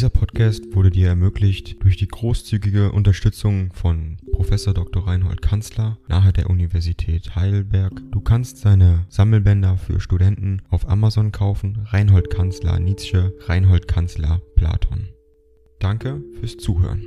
Dieser Podcast wurde dir ermöglicht durch die großzügige Unterstützung von Professor Dr. Reinhold Kanzler nahe der Universität Heidelberg. Du kannst seine Sammelbänder für Studenten auf Amazon kaufen. Reinhold Kanzler Nietzsche, Reinhold Kanzler Platon. Danke fürs Zuhören.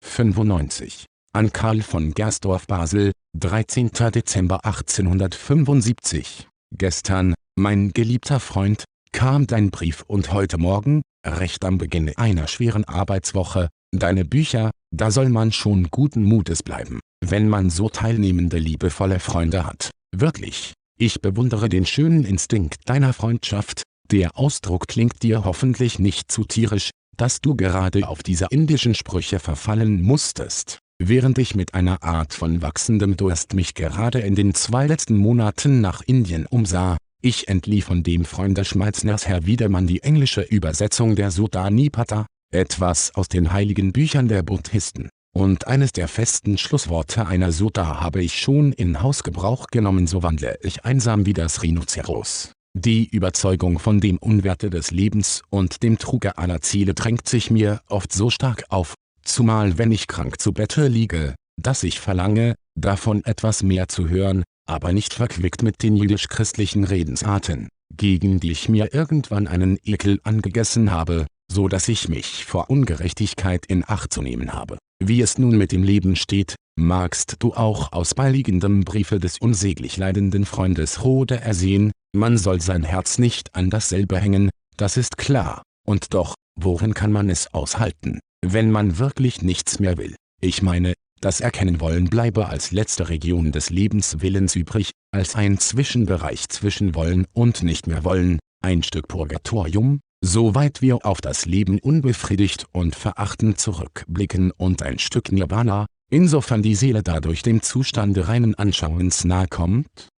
95. An Karl von Gersdorf Basel, 13. Dezember 1875. Gestern, mein geliebter Freund, kam dein Brief und heute Morgen, recht am Beginn einer schweren Arbeitswoche, deine Bücher, da soll man schon guten Mutes bleiben, wenn man so teilnehmende liebevolle Freunde hat. Wirklich, ich bewundere den schönen Instinkt deiner Freundschaft, der Ausdruck klingt dir hoffentlich nicht zu tierisch, dass du gerade auf diese indischen Sprüche verfallen musstest. Während ich mit einer Art von wachsendem Durst mich gerade in den zwei letzten Monaten nach Indien umsah, ich entlieh von dem Freunde Schmalzners Herr Wiedermann die englische Übersetzung der Sutta Nipata, etwas aus den heiligen Büchern der Buddhisten, und eines der festen Schlussworte einer Sutta habe ich schon in Hausgebrauch genommen so wandle ich einsam wie das Rhinoceros. Die Überzeugung von dem Unwerte des Lebens und dem Truge aller Ziele drängt sich mir oft so stark auf, zumal wenn ich krank zu Bette liege, dass ich verlange, davon etwas mehr zu hören, aber nicht verquickt mit den jüdisch-christlichen Redensarten, gegen die ich mir irgendwann einen Ekel angegessen habe, so dass ich mich vor Ungerechtigkeit in Acht zu nehmen habe. Wie es nun mit dem Leben steht, magst du auch aus beiliegendem Briefe des unsäglich leidenden Freundes Rode ersehen, man soll sein Herz nicht an dasselbe hängen, das ist klar, und doch, worin kann man es aushalten, wenn man wirklich nichts mehr will? Ich meine, das Erkennen-Wollen bleibe als letzte Region des Lebenswillens übrig, als ein Zwischenbereich zwischen Wollen und nicht mehr Wollen, ein Stück Purgatorium, soweit wir auf das Leben unbefriedigt und verachtend zurückblicken und ein Stück Nirvana, insofern die Seele dadurch dem Zustande reinen Anschauens nahe kommt?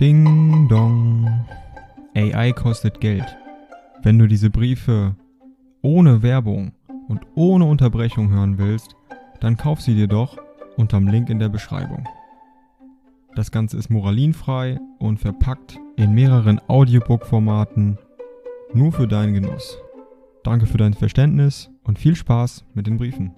Ding dong. AI kostet Geld. Wenn du diese Briefe ohne Werbung und ohne Unterbrechung hören willst, dann kauf sie dir doch unterm Link in der Beschreibung. Das Ganze ist moralinfrei und verpackt in mehreren Audiobook-Formaten nur für deinen Genuss. Danke für dein Verständnis und viel Spaß mit den Briefen.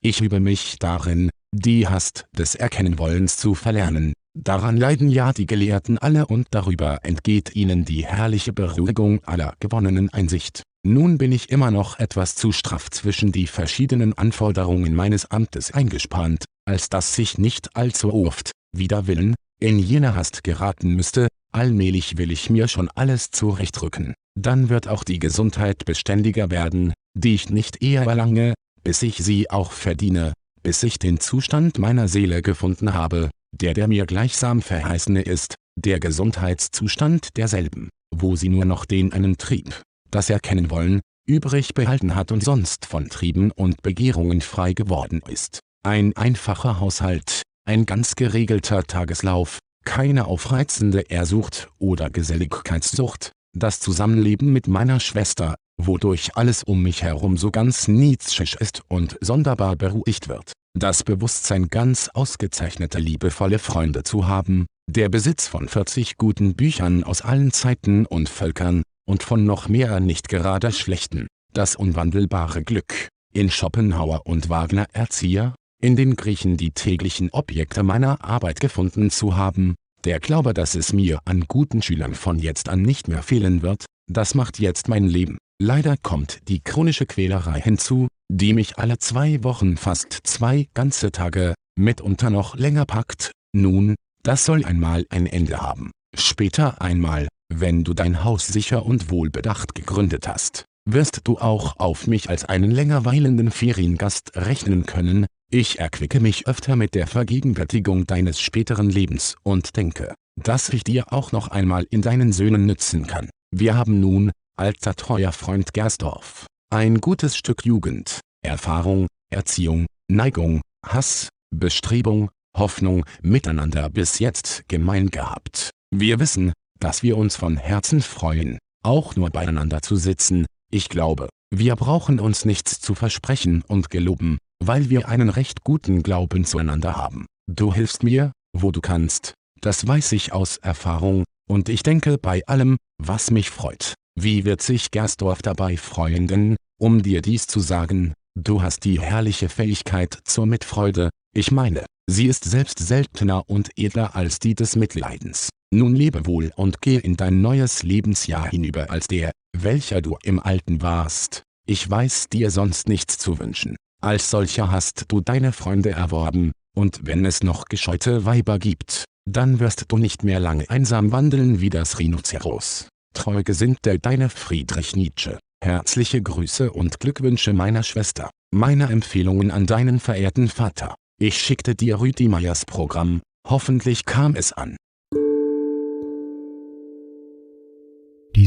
Ich übe mich darin, die Hast des Erkennenwollens zu verlernen, Daran leiden ja die Gelehrten alle und darüber entgeht ihnen die herrliche Beruhigung aller gewonnenen Einsicht. Nun bin ich immer noch etwas zu straff zwischen die verschiedenen Anforderungen meines Amtes eingespannt, als dass sich nicht allzu oft, wider Willen, in jene Hast geraten müsste, allmählich will ich mir schon alles zurechtrücken. Dann wird auch die Gesundheit beständiger werden, die ich nicht eher erlange, bis ich sie auch verdiene, bis ich den Zustand meiner Seele gefunden habe, der der mir gleichsam verheißene ist, der Gesundheitszustand derselben, wo sie nur noch den einen Trieb, das Erkennen wollen, übrig behalten hat und sonst von Trieben und Begehrungen frei geworden ist. Ein einfacher Haushalt, ein ganz geregelter Tageslauf, keine aufreizende Ehrsucht oder Geselligkeitssucht, das Zusammenleben mit meiner Schwester, wodurch alles um mich herum so ganz nietzschisch ist und sonderbar beruhigt wird das Bewusstsein ganz ausgezeichnete liebevolle Freunde zu haben, der Besitz von 40 guten Büchern aus allen Zeiten und Völkern, und von noch mehr nicht gerade schlechten, das unwandelbare Glück, in Schopenhauer und Wagner Erzieher, in den Griechen die täglichen Objekte meiner Arbeit gefunden zu haben, der Glaube dass es mir an guten Schülern von jetzt an nicht mehr fehlen wird, das macht jetzt mein Leben. Leider kommt die chronische Quälerei hinzu, die mich alle zwei Wochen fast zwei ganze Tage, mitunter noch länger packt, nun, das soll einmal ein Ende haben. Später einmal, wenn du dein Haus sicher und wohlbedacht gegründet hast, wirst du auch auf mich als einen länger weilenden Feriengast rechnen können, ich erquicke mich öfter mit der Vergegenwärtigung deines späteren Lebens und denke, dass ich dir auch noch einmal in deinen Söhnen nützen kann. Wir haben nun, alter treuer Freund Gersdorf, ein gutes Stück Jugend, Erfahrung, Erziehung, Neigung, Hass, Bestrebung, Hoffnung miteinander bis jetzt gemein gehabt. Wir wissen, dass wir uns von Herzen freuen, auch nur beieinander zu sitzen, ich glaube, Wir brauchen uns nichts zu versprechen und geloben, weil wir einen recht guten Glauben zueinander haben. Du hilfst mir, wo du kannst, das weiß ich aus Erfahrung, und ich denke bei allem, was mich freut. Wie wird sich Gersdorf dabei freuen denn, um dir dies zu sagen, du hast die herrliche Fähigkeit zur Mitfreude, ich meine, sie ist selbst seltener und edler als die des Mitleidens. Nun lebe wohl und geh in dein neues Lebensjahr hinüber als der, welcher du im Alten warst. Ich weiß dir sonst nichts zu wünschen. Als solcher hast du deine Freunde erworben, und wenn es noch gescheute Weiber gibt, dann wirst du nicht mehr lange einsam wandeln wie das Rhinoceros. Treu gesinnt der deine Friedrich Nietzsche. Herzliche Grüße und Glückwünsche meiner Schwester. Meine Empfehlungen an deinen verehrten Vater. Ich schickte dir Rüdi Meyers Programm, hoffentlich kam es an.